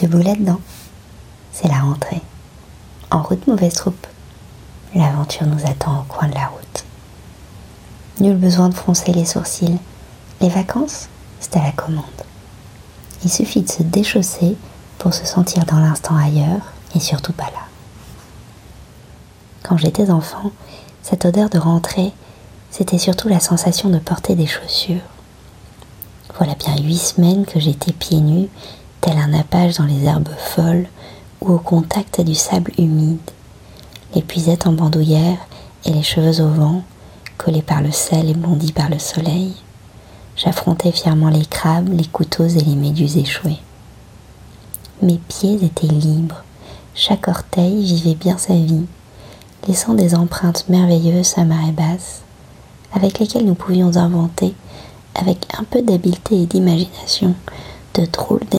Debout là-dedans, c'est la rentrée. En route, mauvaise troupe. L'aventure nous attend au coin de la route. Nul besoin de froncer les sourcils. Les vacances, c'est à la commande. Il suffit de se déchausser pour se sentir dans l'instant ailleurs et surtout pas là. Quand j'étais enfant, cette odeur de rentrée, c'était surtout la sensation de porter des chaussures. Voilà bien huit semaines que j'étais pieds nus, tel un nappage dans les herbes folles ou au contact du sable humide, l'épuisette en bandoulière et les cheveux au vent, collés par le sel et blondis par le soleil. J'affrontais fièrement les crabes, les couteaux et les méduses échouées. Mes pieds étaient libres, chaque orteil vivait bien sa vie, laissant des empreintes merveilleuses à marée basse, avec lesquelles nous pouvions inventer, avec un peu d'habileté et d'imagination, de drôles